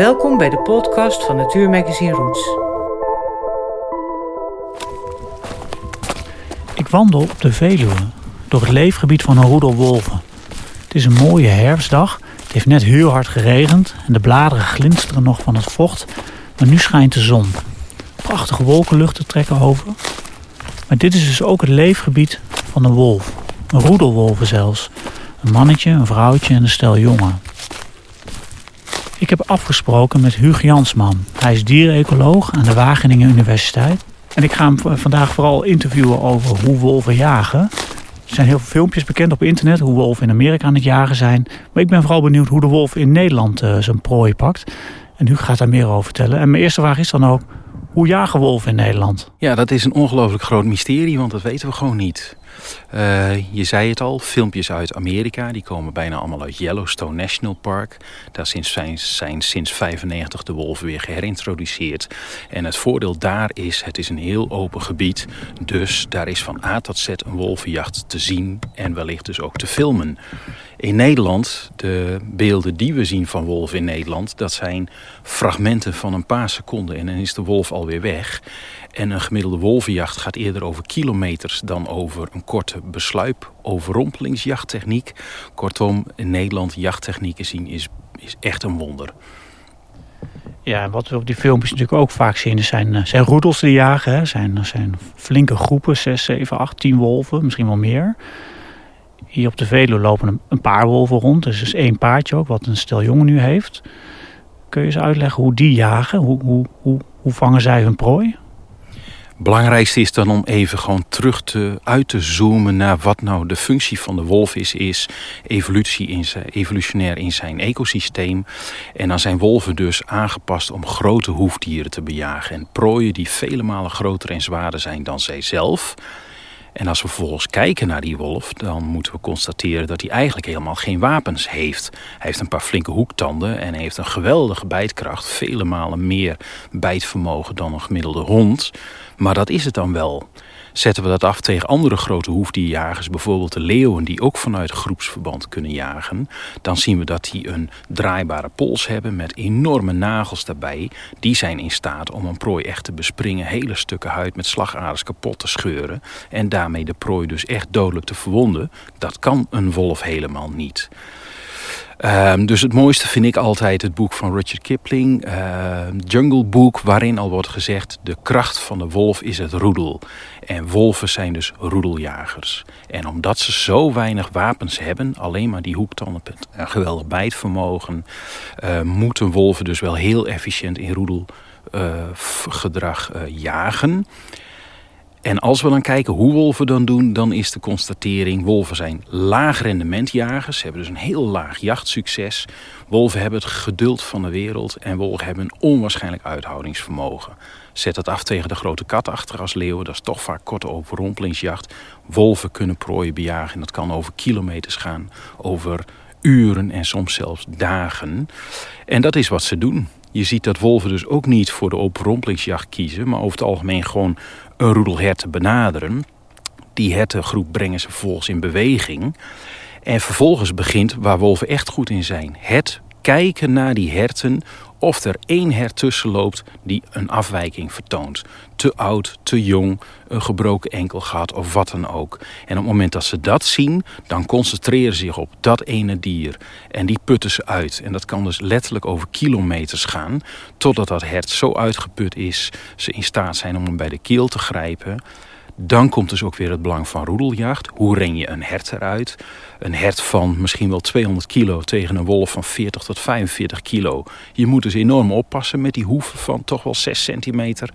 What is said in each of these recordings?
Welkom bij de podcast van Natuurmagazine Roots. Ik wandel op de Veluwe door het leefgebied van een roedel wolven. Het is een mooie herfstdag. Het heeft net heel hard geregend en de bladeren glinsteren nog van het vocht. Maar nu schijnt de zon. Prachtige wolkenluchten trekken over. Maar dit is dus ook het leefgebied van een wolf. Een roedelwolven zelfs. Een mannetje, een vrouwtje en een stel jongen. Ik heb afgesproken met Huug Jansman. Hij is dierenecoloog aan de Wageningen Universiteit. En ik ga hem vandaag vooral interviewen over hoe wolven jagen. Er zijn heel veel filmpjes bekend op internet hoe wolven in Amerika aan het jagen zijn. Maar ik ben vooral benieuwd hoe de wolf in Nederland uh, zijn prooi pakt. En Huug gaat daar meer over vertellen. En mijn eerste vraag is dan ook, hoe jagen wolven in Nederland? Ja, dat is een ongelooflijk groot mysterie, want dat weten we gewoon niet. Uh, je zei het al, filmpjes uit Amerika, die komen bijna allemaal uit Yellowstone National Park. Daar zijn, zijn sinds 95 de wolven weer geherintroduceerd. En het voordeel daar is, het is een heel open gebied. Dus daar is van A tot Z een wolvenjacht te zien en wellicht dus ook te filmen. In Nederland, de beelden die we zien van wolven in Nederland... dat zijn fragmenten van een paar seconden en dan is de wolf alweer weg. En een gemiddelde wolvenjacht gaat eerder over kilometers dan over een korte besluip, overrompelingsjachttechniek. Kortom, in Nederland jachttechnieken zien is, is echt een wonder. Ja, wat we op die filmpjes natuurlijk ook vaak zien, zijn, eh, zijn roedels die jagen. Hè. Zijn, zijn flinke groepen, 6, 7, 8, 10 wolven, misschien wel meer. Hier op de Veluwe lopen een paar wolven rond. Dus is één paardje ook, wat een stel jongen nu heeft. Kun je eens uitleggen hoe die jagen? Hoe, hoe, hoe, hoe vangen zij hun prooi? Belangrijkste is dan om even gewoon terug te, uit te zoomen naar wat nou de functie van de wolf is, is evolutie in zijn, evolutionair in zijn ecosysteem. En dan zijn wolven dus aangepast om grote hoefdieren te bejagen en prooien die vele malen groter en zwaarder zijn dan zij zelf. En als we vervolgens kijken naar die wolf, dan moeten we constateren dat hij eigenlijk helemaal geen wapens heeft. Hij heeft een paar flinke hoektanden en heeft een geweldige bijtkracht, vele malen meer bijtvermogen dan een gemiddelde hond. Maar dat is het dan wel. Zetten we dat af tegen andere grote hoefdierjagers, bijvoorbeeld de leeuwen die ook vanuit groepsverband kunnen jagen, dan zien we dat die een draaibare pols hebben met enorme nagels daarbij. Die zijn in staat om een prooi echt te bespringen, hele stukken huid met slagaders kapot te scheuren en daarmee de prooi dus echt dodelijk te verwonden. Dat kan een wolf helemaal niet. Um, dus het mooiste vind ik altijd het boek van Richard Kipling, uh, Jungle Book, waarin al wordt gezegd: de kracht van de wolf is het roedel. En wolven zijn dus roedeljagers. En omdat ze zo weinig wapens hebben, alleen maar die hoektanden, een geweldig bijtvermogen, uh, moeten wolven dus wel heel efficiënt in roedelgedrag uh, jagen. En als we dan kijken hoe wolven dan doen, dan is de constatering: wolven zijn laag rendementjagers. Ze hebben dus een heel laag jachtsucces. Wolven hebben het geduld van de wereld en wolven hebben een onwaarschijnlijk uithoudingsvermogen. Zet het af tegen de grote kat als leeuwen, dat is toch vaak korte overrompelingsjacht. Wolven kunnen prooien bejagen en dat kan over kilometers gaan, over uren en soms zelfs dagen. En dat is wat ze doen. Je ziet dat wolven dus ook niet voor de overrompelingsjacht kiezen, maar over het algemeen gewoon een roedel herten benaderen. Die hertengroep brengen ze vervolgens in beweging. En vervolgens begint waar wolven echt goed in zijn. Het kijken naar die herten of er één hert tussen loopt die een afwijking vertoont. Te oud, te jong, een gebroken enkel gehad of wat dan ook. En op het moment dat ze dat zien, dan concentreren ze zich op dat ene dier. En die putten ze uit. En dat kan dus letterlijk over kilometers gaan, totdat dat hert zo uitgeput is, ze in staat zijn om hem bij de keel te grijpen. Dan komt dus ook weer het belang van roedeljacht. Hoe ren je een hert eruit? Een hert van misschien wel 200 kilo tegen een wolf van 40 tot 45 kilo. Je moet dus enorm oppassen met die hoeven van toch wel 6 centimeter.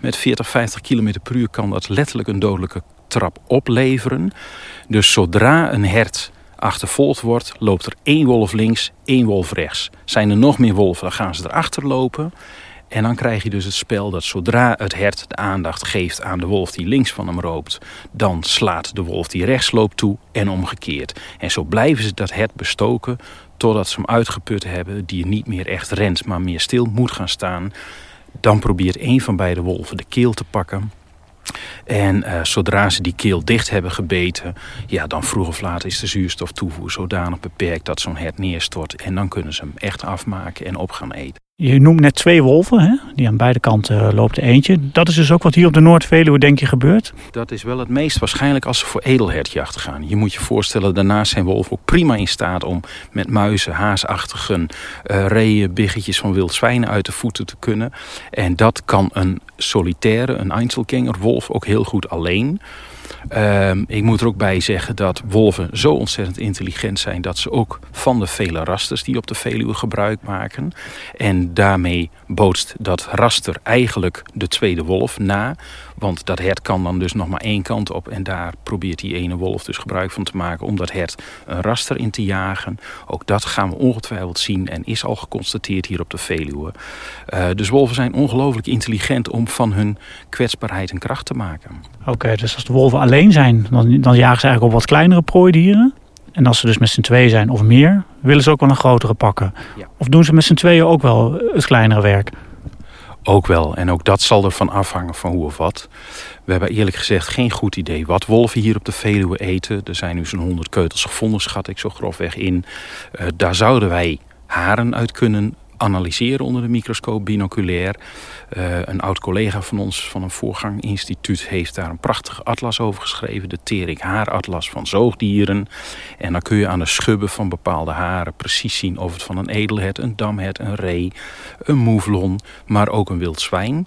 Met 40, 50 kilometer per uur kan dat letterlijk een dodelijke trap opleveren. Dus zodra een hert achtervolgd wordt, loopt er één wolf links, één wolf rechts. Zijn er nog meer wolven, dan gaan ze erachter lopen. En dan krijg je dus het spel dat zodra het hert de aandacht geeft aan de wolf die links van hem loopt, dan slaat de wolf die rechts loopt toe en omgekeerd. En zo blijven ze dat hert bestoken totdat ze hem uitgeput hebben, die niet meer echt rent, maar meer stil moet gaan staan. Dan probeert een van beide wolven de keel te pakken. En uh, zodra ze die keel dicht hebben gebeten, ja, dan vroeg of laat is de zuurstoftoevoer zodanig beperkt dat zo'n hert neerstort. En dan kunnen ze hem echt afmaken en op gaan eten. Je noemt net twee wolven, hè? die aan beide kanten loopt er eentje. Dat is dus ook wat hier op de Noord-Veluwe, denk je, gebeurt? Dat is wel het meest waarschijnlijk als ze voor edelhertjacht gaan. Je moet je voorstellen, daarnaast zijn wolven ook prima in staat om met muizen, haasachtigen, uh, reeën, biggetjes van wild zwijnen uit de voeten te kunnen. En dat kan een solitaire, een Einzelgängerwolf ook heel goed alleen. Ehm, ik moet er ook bij zeggen dat wolven zo ontzettend intelligent zijn dat ze ook van de vele rasters die op de Veluwe gebruik maken. En daarmee bootst dat raster eigenlijk de tweede wolf na. Want dat hert kan dan dus nog maar één kant op. En daar probeert die ene wolf dus gebruik van te maken om dat hert een raster in te jagen. Ook dat gaan we ongetwijfeld zien en is al geconstateerd hier op de Veluwe. Uh, dus wolven zijn ongelooflijk intelligent om van hun kwetsbaarheid een kracht te maken. Oké, dus als de wolven alleen zijn, dan, dan jagen ze eigenlijk op wat kleinere prooidieren. En als ze dus met z'n tweeën zijn of meer, willen ze ook wel een grotere pakken. Ja. Of doen ze met z'n tweeën ook wel het kleinere werk? Ook wel. En ook dat zal ervan afhangen van hoe of wat. We hebben eerlijk gezegd geen goed idee wat wolven hier op de Veluwe eten. Er zijn nu zo'n 100 keutels gevonden, schat ik zo grofweg in. Uh, daar zouden wij haren uit kunnen analyseren onder de microscoop binoculair. Uh, een oud collega van ons van een voorganginstituut heeft daar een prachtige atlas over geschreven. De Terik haaratlas van zoogdieren. En dan kun je aan de schubben van bepaalde haren precies zien of het van een edelhert, een damhert, een ree, een mouflon, maar ook een wild zwijn.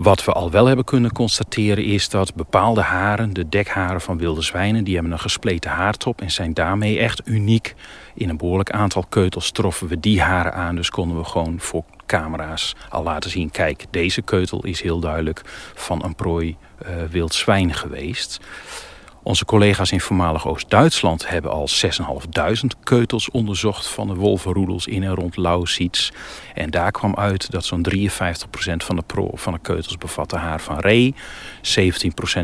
Wat we al wel hebben kunnen constateren is dat bepaalde haren, de dekharen van wilde zwijnen, die hebben een gespleten haartop en zijn daarmee echt uniek. In een behoorlijk aantal keutels troffen we die haren aan, dus konden we gewoon voor camera's al laten zien, kijk, deze keutel is heel duidelijk van een prooi uh, wild zwijn geweest. Onze collega's in voormalig Oost-Duitsland hebben al 6.500 keutels onderzocht van de wolvenroedels in en rond Lausitz. En daar kwam uit dat zo'n 53% van de, pro, van de keutels bevatte haar van ree,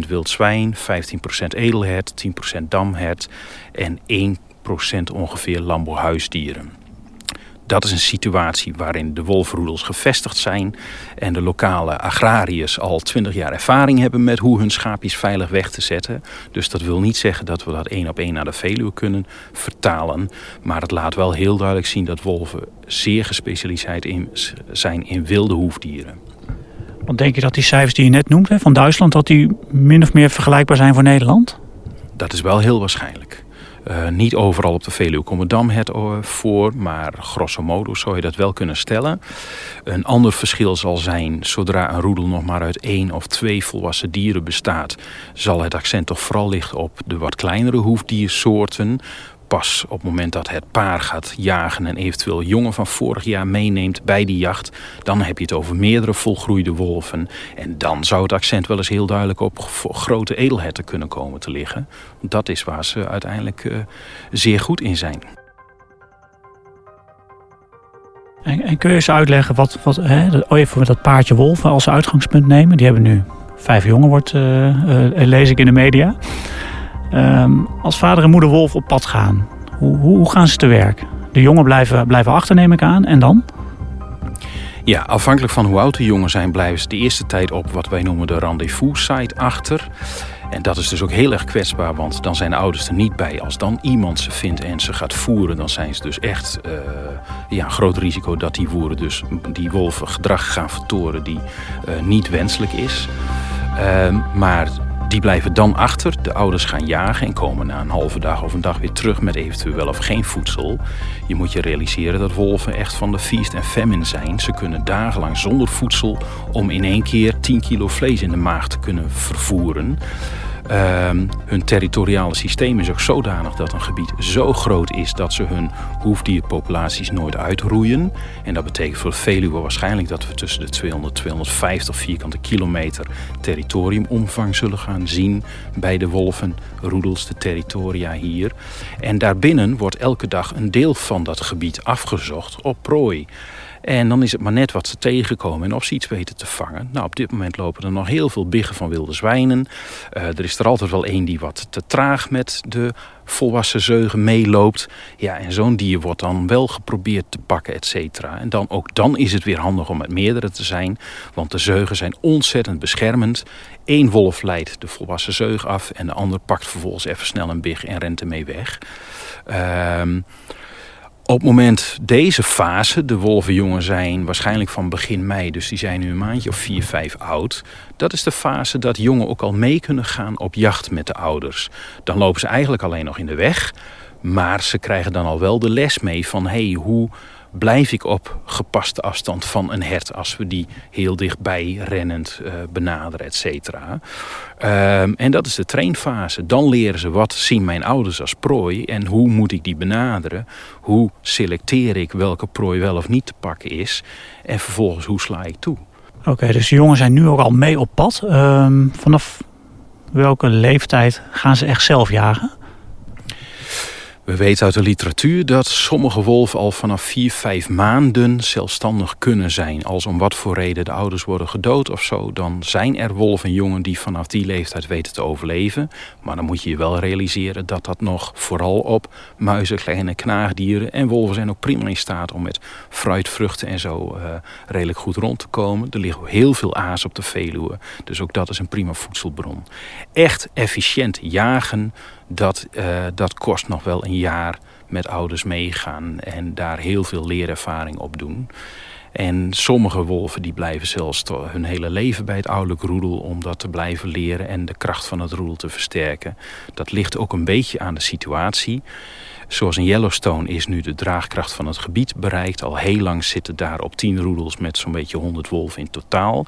17% wild zwijn, 15% edelhert, 10% damhert en 1% ongeveer lambohuisdieren dat is een situatie waarin de wolfroedels gevestigd zijn en de lokale agrariërs al twintig jaar ervaring hebben met hoe hun schaapjes veilig weg te zetten. Dus dat wil niet zeggen dat we dat één op één naar de Veluwe kunnen vertalen. Maar het laat wel heel duidelijk zien dat wolven zeer gespecialiseerd in, zijn in wilde hoefdieren. Want denk je dat die cijfers die je net noemt van Duitsland, dat die min of meer vergelijkbaar zijn voor Nederland? Dat is wel heel waarschijnlijk. Uh, niet overal op de Veluwe komt damhet voor, maar grosso modo zou je dat wel kunnen stellen. Een ander verschil zal zijn, zodra een roedel nog maar uit één of twee volwassen dieren bestaat, zal het accent toch vooral liggen op de wat kleinere hoefdiersoorten pas op het moment dat het paar gaat jagen en eventueel jongen van vorig jaar meeneemt bij die jacht, dan heb je het over meerdere volgroeide wolven. En dan zou het accent wel eens heel duidelijk op grote edelherten kunnen komen te liggen. Dat is waar ze uiteindelijk uh, zeer goed in zijn. En, kun je eens uitleggen wat, wat hè, oh, even dat paardje wolven als uitgangspunt nemen? Die hebben nu vijf jongen, wordt, uh, uh, lees ik in de media. Um, als vader en moeder wolf op pad gaan, hoe, hoe, gaan ze te werk? De jongen blijven, blijven achter, neem ik aan. En dan? Ja, afhankelijk van hoe oud de jongen zijn, blijven ze de eerste tijd op wat wij noemen de rendezvous-site achter. En dat is dus ook heel erg kwetsbaar, want dan zijn de ouders er niet bij. Als dan iemand ze vindt en ze gaat voeren, dan zijn ze dus echt uh, ja, een groot risico dat die voeren dus die wolven gedrag gaan vertoren die uh, niet wenselijk is. Uh, maar die blijven dan achter. De ouders gaan jagen en komen na een halve dag of een dag weer terug met eventueel wel of geen voedsel. Je moet je realiseren dat wolven echt van de feast en famine zijn. Ze kunnen dagenlang zonder voedsel om in één keer 10 kilo vlees in de maag te kunnen vervoeren. Um, hun territoriale systeem is ook zodanig dat een gebied zo groot is dat ze hun hoefdierpopulaties nooit uitroeien. En dat betekent voor Veluwe waarschijnlijk dat we tussen de 200 250 vierkante kilometer territoriumomvang zullen gaan zien bij de wolven, roedels, de territoria hier. En daarbinnen wordt elke dag een deel van dat gebied afgezocht op prooi. En dan is het maar net wat ze tegenkomen en of ze iets weten te vangen. Nou, op dit moment lopen er nog heel veel biggen van wilde zwijnen. Uh, er is er altijd wel één die wat te traag met de volwassen zeugen meeloopt. Ja, en zo'n dier wordt dan wel geprobeerd te pakken, et cetera. En dan, ook dan is het weer handig om met meerdere te zijn. Want de zeugen zijn ontzettend beschermend. Eén wolf leidt de volwassen zeug af en de ander pakt vervolgens even snel een big en rent ermee weg. Ehm... Op het moment deze fase, de wolvenjongen zijn waarschijnlijk van begin mei, dus die zijn nu een maandje of vier, vijf oud. Dat is de fase dat jongen ook al mee kunnen gaan op jacht met de ouders. Dan lopen ze eigenlijk alleen nog in de weg, maar ze krijgen dan al wel de les mee van hey, hoe blijf ik op gepaste afstand van een hert als we die heel dichtbij rennend uh, benaderen, et cetera. Um, en dat is de trainfase. Dan leren ze wat zien mijn ouders als prooi en hoe moet ik die benaderen. Hoe selecteer ik welke prooi wel of niet te pakken is. En vervolgens hoe sla ik toe. Oké, dus de jongens zijn nu ook al mee op pad. Um, vanaf welke leeftijd gaan ze echt zelf jagen? We weten uit de literatuur dat sommige wolven al vanaf 4, 5 maanden zelfstandig kunnen zijn. Als om wat voor reden de ouders worden gedood of zo, dan zijn er wolvenjongen die vanaf die leeftijd weten te overleven. Maar dan moet je je wel realiseren dat dat nog vooral op muizen, kleine knaagdieren en wolven zijn ook prima in staat om met fruit, vruchten en zo uh, redelijk goed rond te komen. Er ligt heel veel aas op de Veluwe, dus ook dat is een prima voedselbron. Echt efficiënt jagen dat, uh, dat kost nog wel een jaar met ouders meegaan en daar heel veel leerervaring op doen. En sommige wolven die blijven zelfs hun hele leven bij het ouderlijk roedel om dat te blijven leren en de kracht van het roedel te versterken. Dat ligt ook een beetje aan de situatie. Zoals in Yellowstone is nu de draagkracht van het gebied bereikt. Al heel lang zitten daar op tien roedels met zo'n beetje 100 wolven in totaal.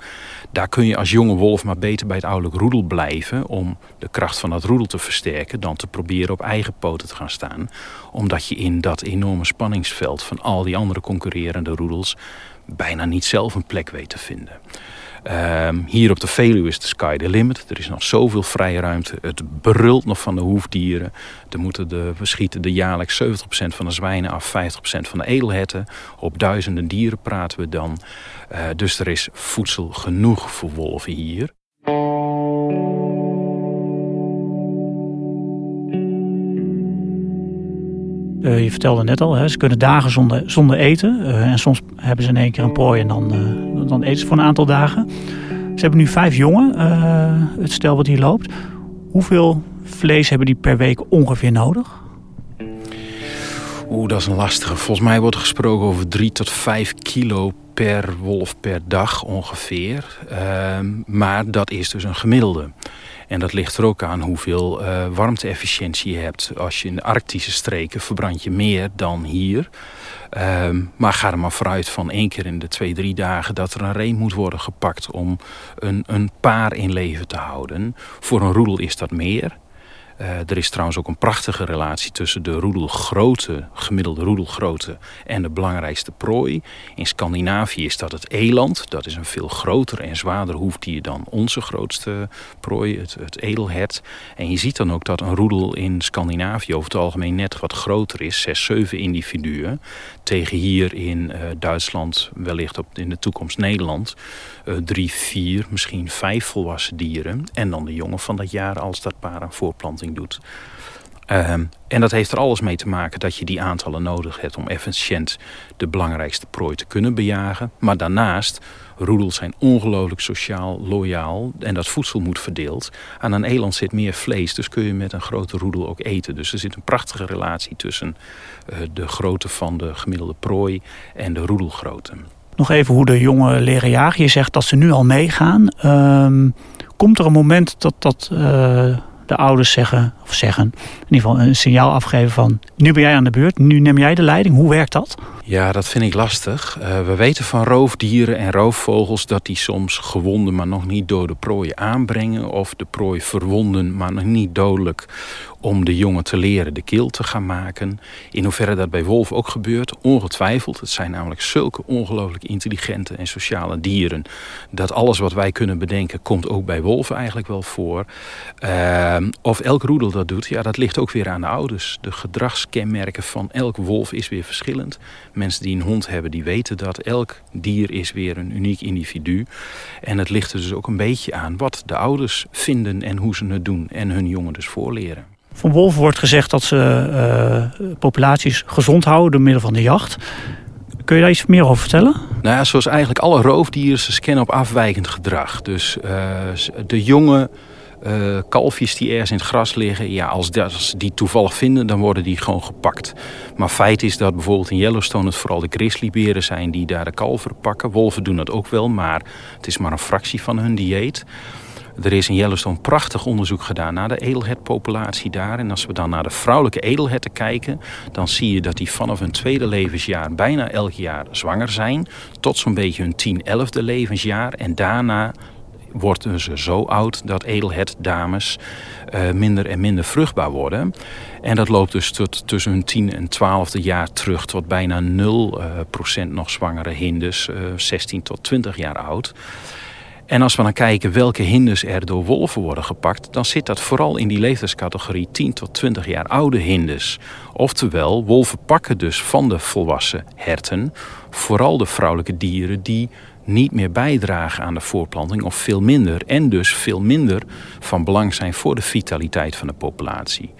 Daar kun je als jonge wolf maar beter bij het ouderlijk roedel blijven... om de kracht van dat roedel te versterken... dan te proberen op eigen poten te gaan staan. Omdat je in dat enorme spanningsveld van al die andere concurrerende roedels... bijna niet zelf een plek weet te vinden. Um, hier op de Veluwe is de sky the limit. Er is nog zoveel vrije ruimte. Het brult nog van de hoefdieren. Er moeten de, we schieten de jaarlijks 70% van de zwijnen af, 50% van de edelherten. Op duizenden dieren praten we dan. Uh, dus er is voedsel genoeg voor wolven hier. Uh, je vertelde net al, hè, ze kunnen dagen zonder, zonder eten. Uh, en soms hebben ze in één keer een prooi en dan, uh, dan eten ze voor een aantal dagen. Ze hebben nu vijf jongen, het stel wat hier loopt. Hoeveel vlees hebben die per week ongeveer nodig? Oeh, dat is een lastige. Volgens mij wordt er gesproken over drie tot vijf kilo per wolf per dag ongeveer. Ehm, maar dat is dus een gemiddelde. En dat ligt er ook aan hoeveel uh, warmte-efficiëntie je hebt. Als je in de arctische streken verbrand je meer dan hier. Um, maar ga er maar vooruit van één keer in de twee, drie dagen... dat er een reen moet worden gepakt om een, een paar in leven te houden. Voor een roedel is dat meer. Uh, er is trouwens ook een prachtige relatie tussen de roedelgrootte, gemiddelde roedelgrootte en de belangrijkste prooi. In Scandinavië is dat het eland. Dat is een veel groter en zwaarder hoefdier dan onze grootste prooi, het, het edelhert. En je ziet dan ook dat een roedel in Scandinavië over het algemeen net wat groter is, 6, 7 individuen. Tegen hier in uh, Duitsland, wellicht op, in de toekomst Nederland, uh, drie, vier, misschien vijf volwassen dieren. En dan de jongen van dat jaar als dat paar aan voorplanting doet. Um, en dat heeft er alles mee te maken dat je die aantallen nodig hebt om efficiënt de belangrijkste prooi te kunnen bejagen. Maar daarnaast, roedels zijn ongelooflijk sociaal, loyaal en dat voedsel moet verdeeld. Aan een eland zit meer vlees, dus kun je met een grote roedel ook eten. Dus er zit een prachtige relatie tussen uh, de grootte van de gemiddelde prooi en de roedelgrootte. Nog even hoe de jongen leren jagen. Je zegt dat ze nu al meegaan. Um, komt er een moment dat dat... Uh de ouders zeggen, of zeggen, in ieder geval een signaal afgeven van nu ben jij aan de beurt, nu neem jij de leiding. Hoe werkt dat? Ja, dat vind ik lastig. Uh, we weten van roofdieren en roofvogels dat die soms gewonden, maar nog niet dode prooi aanbrengen. Of de prooi verwonden, maar nog niet dodelijk om de jongen te leren de keel te gaan maken. In hoeverre dat bij wolven ook gebeurt, ongetwijfeld. Het zijn namelijk zulke ongelooflijk intelligente en sociale dieren... dat alles wat wij kunnen bedenken, komt ook bij wolven eigenlijk wel voor. Uh, of elk roedel dat doet, ja, dat ligt ook weer aan de ouders. De gedragskenmerken van elk wolf is weer verschillend. Mensen die een hond hebben, die weten dat. Elk dier is weer een uniek individu. En het ligt er dus ook een beetje aan wat de ouders vinden en hoe ze het doen. En hun jongen dus voorleren. Van wolven wordt gezegd dat ze uh, populaties gezond houden door middel van de jacht. Kun je daar iets meer over vertellen? Nou ja, zoals eigenlijk alle roofdieren, ze scannen op afwijkend gedrag. Dus uh, de jongen uh, kalfjes die ergens in het gras liggen. Ja, als, als die toevallig vinden, dan worden die gewoon gepakt. Maar feit is dat bijvoorbeeld in Yellowstone het vooral de grizzlyberen zijn die daar de kalveren pakken. Wolven doen dat ook wel, maar het is maar een fractie van hun dieet. Er is in Yellowstone prachtig onderzoek gedaan naar de edelhertpopulatie daar. En als we dan naar de vrouwelijke edelherten kijken... dan zie je dat die vanaf hun tweede levensjaar bijna elk jaar zwanger zijn... tot zo'n beetje hun tien, elfde levensjaar. En daarna worden ze zo oud dat edelhertdames uh, minder en minder vruchtbaar worden. En dat loopt dus tot tussen hun 10 en 12e jaar terug tot bijna 0% uh, nog zwangere hindes, uh, 16 tot 20 jaar oud. En als we dan kijken welke hinders er door wolven worden gepakt, dan zit dat vooral in die leeftijdscategorie 10 tot 20 jaar oude hinders. Oftewel, wolven pakken dus van de volwassen herten vooral de vrouwelijke dieren die niet meer bijdragen aan de voorplanting of veel minder en dus veel minder van belang zijn voor de vitaliteit van de populatie.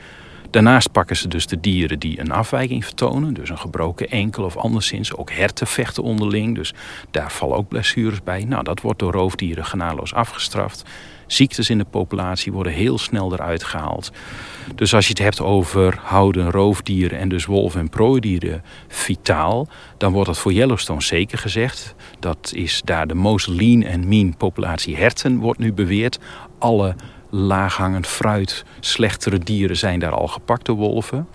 Daarnaast pakken ze dus de dieren die een afwijking vertonen, dus een gebroken enkel of anderszins. Ook herten vechten onderling, dus daar vallen ook blessures bij. Nou, dat wordt door roofdieren genadeloos afgestraft. Ziektes in de populatie worden heel snel eruit gehaald. Dus als je het hebt over houden roofdieren en dus wolven en prooidieren vitaal, dan wordt dat voor Yellowstone zeker gezegd. Dat is daar de most lean en mean populatie herten, wordt nu beweerd. Alle laaghangend fruit, slechtere dieren zijn daar al gepakt door wolven.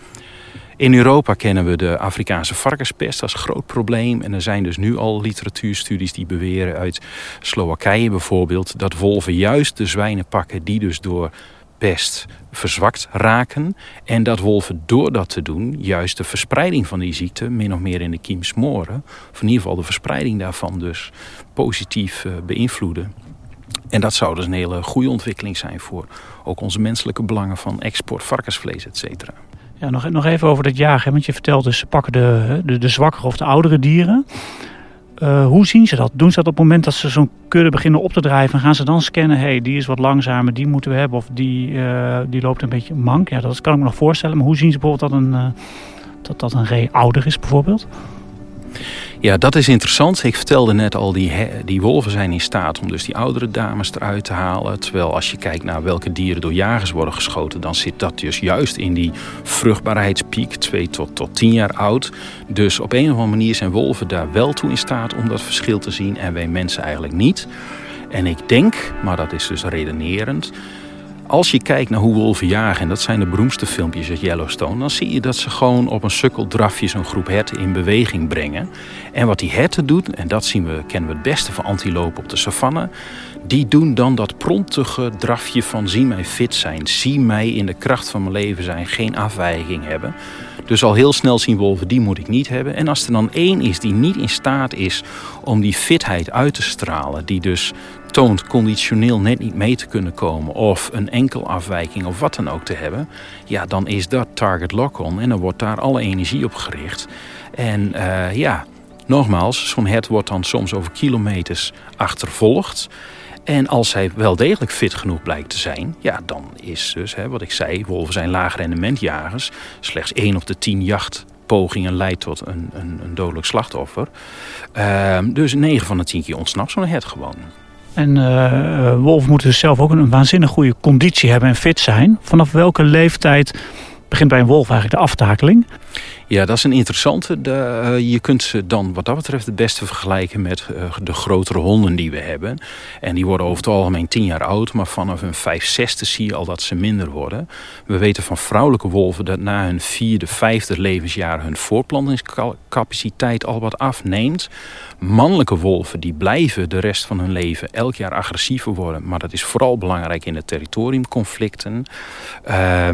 In Europa kennen we de Afrikaanse varkenspest als groot probleem. En er zijn dus nu al literatuurstudies die beweren uit Slowakije bijvoorbeeld... dat wolven juist de zwijnen pakken die dus door pest verzwakt raken. En dat wolven door dat te doen juist de verspreiding van die ziekte min of meer in de kiem smoren. Of in ieder geval de verspreiding daarvan dus positief eh, beïnvloeden. En dat zou dus een hele goede ontwikkeling zijn voor ook onze menselijke belangen van export, varkensvlees, et cetera. Ja, nog, nog even over dat jagen. Want je vertelt dus, ze pakken de, de, de zwakkere of de oudere dieren. Uh, hoe zien ze dat? Doen ze dat op het moment dat ze zo'n kudde beginnen op te drijven? Gaan ze dan scannen, hey, die is wat langzamer, die moeten we hebben. Of die, uh, die loopt een beetje mank. Ja, dat kan ik me nog voorstellen. Maar hoe zien ze bijvoorbeeld dat een, uh, dat, dat een ree ouder is bijvoorbeeld? Ja, dat is interessant. Ik vertelde net al, die, die wolven zijn in staat om dus die oudere dames eruit te halen. Terwijl als je kijkt naar welke dieren door jagers worden geschoten... dan zit dat dus juist in die vruchtbaarheidspiek, 2 tot, tot 10 jaar oud. Dus op een of andere manier zijn wolven daar wel toe in staat om dat verschil te zien... en wij mensen eigenlijk niet. En ik denk, maar dat is dus redenerend als je kijkt naar hoe wolven jagen, en dat zijn de beroemdste filmpjes uit Yellowstone, dan zie je dat ze gewoon op een sukkeldrafje zo'n groep herten in beweging brengen. En wat die herten doen, en dat zien we, kennen we het beste van antilopen op de savanne, die doen dan dat prontige drafje van zie mij fit zijn, zie mij in de kracht van mijn leven zijn, geen afwijking hebben. Dus al heel snel zien wolven, die moet ik niet hebben. En als er dan één is die niet in staat is om die fitheid uit te stralen, die dus toont conditioneel net niet mee te kunnen komen of een enkel afwijking of wat dan ook te hebben, ja, dan is dat target lock-on en dan wordt daar alle energie op gericht. En uh, ja, nogmaals, zo'n hert wordt dan soms over kilometers achtervolgd. En als hij wel degelijk fit genoeg blijkt te zijn, ja, dan is dus, hè, wat ik zei, wolven zijn laag rendementjagers. Slechts 1 op de 10 jachtpogingen leidt tot een, een, een dodelijk slachtoffer. Uh, dus 9 van de 10 keer ontsnapt zo'n hert gewoon. En uh, wolven moeten dus zelf ook een waanzinnig goede conditie hebben en fit zijn. Vanaf welke leeftijd begint bij een wolf eigenlijk de aftakeling? Ja, dat is een interessante. De, uh, je kunt ze dan wat dat betreft het beste vergelijken met uh, de grotere honden die we hebben. En die worden over het algemeen tien jaar oud, maar vanaf hun vijf, zesde zie je al dat ze minder worden. We weten van vrouwelijke wolven dat na hun vierde, vijfde levensjaar hun voorplantingscapaciteit al wat afneemt. Mannelijke wolven die blijven de rest van hun leven elk jaar agressiever worden. Maar dat is vooral belangrijk in de territoriumconflicten. Uh,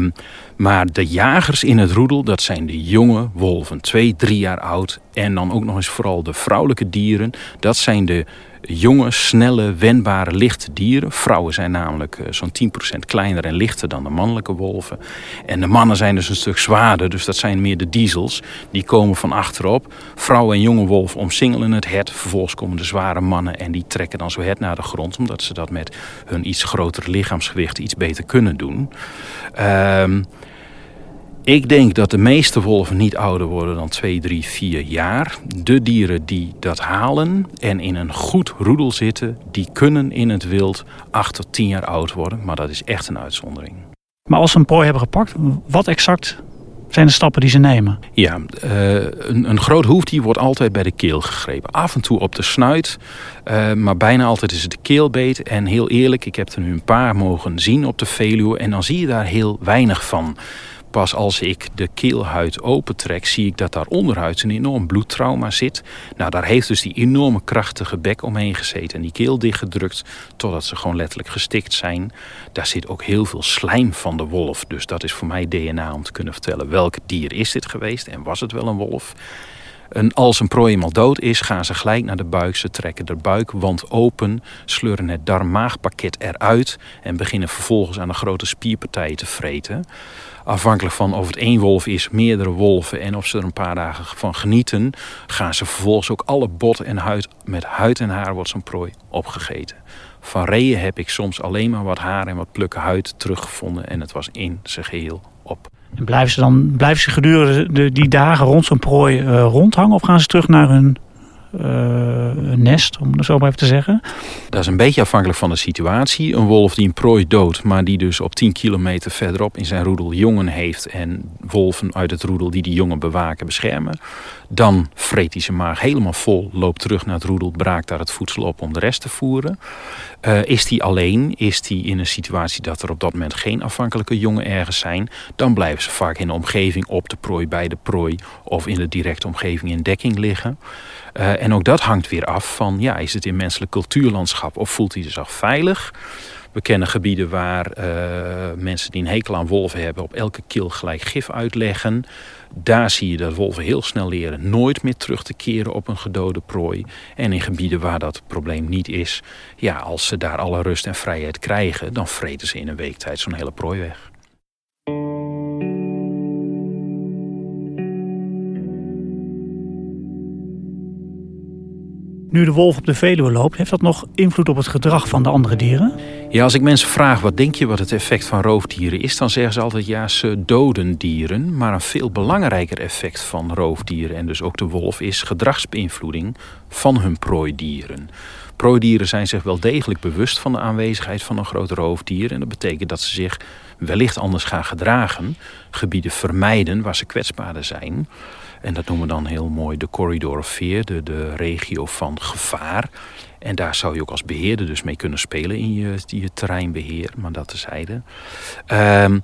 maar de jagers in het roedel, dat zijn de jonge wolven, twee, drie jaar oud. En dan ook nog eens vooral de vrouwelijke dieren. Dat zijn de jonge, snelle, wendbare, lichte dieren. Vrouwen zijn namelijk eh, zo'n 10% kleiner en lichter dan de mannelijke wolven. En de mannen zijn dus een stuk zwaarder, dus dat zijn meer de diesels. Die komen van achterop. Vrouwen en jonge wolven omsingelen het hert. Vervolgens komen de zware mannen en die trekken dan zo hert naar de grond... omdat ze dat met hun iets grotere lichaamsgewicht iets beter kunnen doen. Ehm Ik denk dat de meeste wolven niet ouder worden dan 2, 3, 4 jaar. De dieren die dat halen en in een goed roedel zitten, die kunnen in het wild 8 tot 10 jaar oud worden. Maar dat is echt een uitzondering. Maar als ze een prooi hebben gepakt, wat exact zijn de stappen die ze nemen? Ja, uh, een, een groot hoefdier wordt altijd bij de keel gegrepen. Af en toe op de snuit, uh, maar bijna altijd is het de keelbeet. En heel eerlijk, ik heb er nu een paar mogen zien op de Veluwe en dan zie je daar heel weinig van. Pas als ik de keelhuid opentrek, zie ik dat daar onderhuid een enorm bloedtrauma zit. Nou, daar heeft dus die enorme krachtige bek omheen gezeten en die keel dichtgedrukt totdat ze gewoon letterlijk gestikt zijn. Daar zit ook heel veel slijm van de wolf. Dus dat is voor mij DNA om te kunnen vertellen welk dier is dit geweest en was het wel een wolf. Als een prooi eenmaal dood is, gaan ze gelijk naar de buik. Ze trekken de buikwand open, sleuren het darm-maagpakket eruit... en beginnen vervolgens aan de grote spierpartijen te vreten afhankelijk van of het één wolf is, meerdere wolven en of ze er een paar dagen van genieten, gaan ze vervolgens ook alle bot en huid, met huid en haar wordt zo'n prooi opgegeten. Van reeën heb ik soms alleen maar wat haar en wat plukken huid teruggevonden en het was in zijn geheel op. En blijven ze dan blijven ze gedurende die dagen rond zo'n prooi uh, rondhangen of gaan ze terug naar hun nest, om het zo maar even te zeggen? Dat is een beetje afhankelijk van de situatie. Een wolf die een prooi doodt, maar die dus op 10 kilometer verderop in zijn roedel jongen heeft en wolven uit het roedel die die jongen bewaken beschermen. Dan vreet hij zijn maag helemaal vol, loopt terug naar het roedel, braakt daar het voedsel op om de rest te voeren. Uh, is hij alleen, is hij in een situatie dat er op dat moment geen afhankelijke jongen ergens zijn, dan blijven ze vaak in de omgeving op de prooi, bij de prooi of in de directe omgeving in dekking liggen. Uh, en ook dat hangt weer af van, ja, is het in menselijk cultuurlandschap of voelt hij zich veilig? We kennen gebieden waar uh, mensen die een hekel aan wolven hebben op elke kil gelijk gif uitleggen. Daar zie je dat wolven heel snel leren nooit meer terug te keren op een gedode prooi. En in gebieden waar dat probleem niet is, ja, als ze daar alle rust en vrijheid krijgen, dan vreten ze in een week tijd zo'n hele prooi weg. Nu de wolf op de Veluwe loopt, heeft dat nog invloed op het gedrag van de andere dieren? Ja, als ik mensen vraag wat denk je wat het effect van roofdieren is, dan zeggen ze altijd ja, ze doden dieren. Maar een veel belangrijker effect van roofdieren en dus ook de wolf is gedragsbeïnvloeding van hun prooidieren. Prooidieren zijn zich wel degelijk bewust van de aanwezigheid van een groot roofdier. En dat betekent dat ze zich wellicht anders gaan gedragen, gebieden vermijden waar ze kwetsbaarder zijn. En dat noemen we dan heel mooi de corridor of fear, de, de regio van gevaar. En daar zou je ook als beheerder dus mee kunnen spelen in je, je terreinbeheer, maar dat tezijde. Um,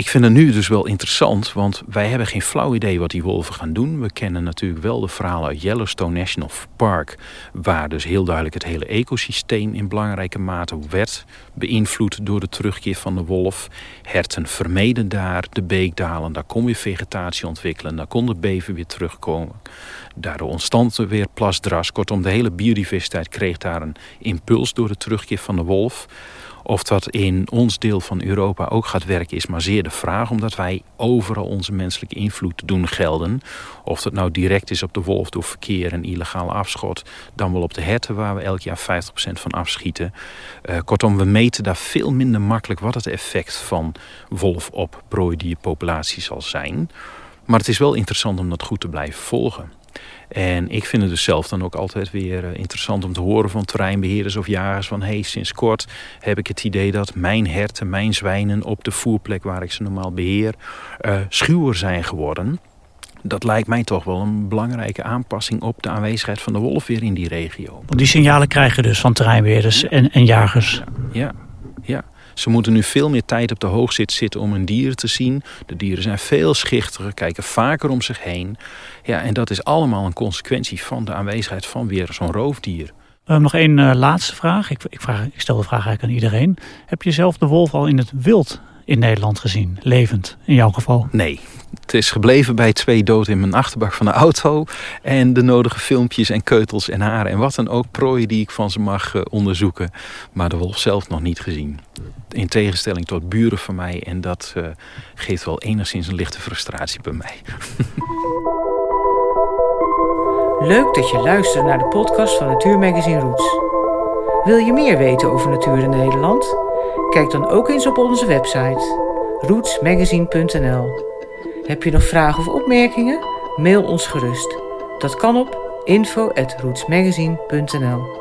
ik vind het nu dus wel interessant, want wij hebben geen flauw idee wat die wolven gaan doen. We kennen natuurlijk wel de verhalen uit Yellowstone National Park, waar dus heel duidelijk het hele ecosysteem in belangrijke mate werd beïnvloed door de terugkeer van de wolf. Herten vermeden daar de beekdalen, daar kon weer vegetatie ontwikkelen, daar kon de bever weer terugkomen. Daardoor ontstond er weer plasdras. Kortom, de hele biodiversiteit kreeg daar een impuls door de terugkeer van de wolf. Of dat in ons deel van Europa ook gaat werken is maar zeer de vraag. Omdat wij overal onze menselijke invloed doen gelden. Of dat nou direct is op de wolf door verkeer en illegale afschot. Dan wel op de herten waar we elk jaar 50% van afschieten. Uh, kortom, we meten daar veel minder makkelijk wat het effect van wolf op prooidierpopulatie zal zijn. Maar het is wel interessant om dat goed te blijven volgen. En ik vind het dus zelf dan ook altijd weer eh, interessant om te horen van terreinbeheerders of jagers van hey, sinds kort heb ik het idee dat mijn herten, mijn zwijnen op de voerplek waar ik ze normaal beheer, uh, schuwer zijn geworden. Dat lijkt mij toch wel een belangrijke aanpassing op de aanwezigheid van de wolf weer in die regio. Die signalen krijgen dus van terreinbeheerders en, en jagers. Ja, ja, ja. Ze moeten nu veel meer tijd op de hoogzit zitten om hun dieren te zien. De dieren zijn veel schichtiger, kijken vaker om zich heen. Ja, en dat is allemaal een consequentie van de aanwezigheid van weer zo'n roofdier. Uh, nog één uh, laatste vraag. Ik, ik, vraag. ik stel de vraag eigenlijk aan iedereen. Heb je zelf de wolf al in het wild in Nederland gezien? Levend, in jouw geval? Nee, het is gebleven bij twee doden in mijn achterbak van de auto. En de nodige filmpjes en keutels en haren en wat dan ook. Prooien die ik van ze mag uh, onderzoeken. Maar de wolf zelf nog niet gezien. In tegenstelling tot buren van mij. En dat uh, geeft wel enigszins een lichte frustratie bij mij. Leuk dat je luistert naar de podcast van Natuurmagazine Roots. Wil je meer weten over natuur in Nederland? Kijk dan ook eens op onze website rootsmagazine.nl Heb je nog vragen of opmerkingen? Mail ons gerust. Dat kan op info.rootsmagazine.nl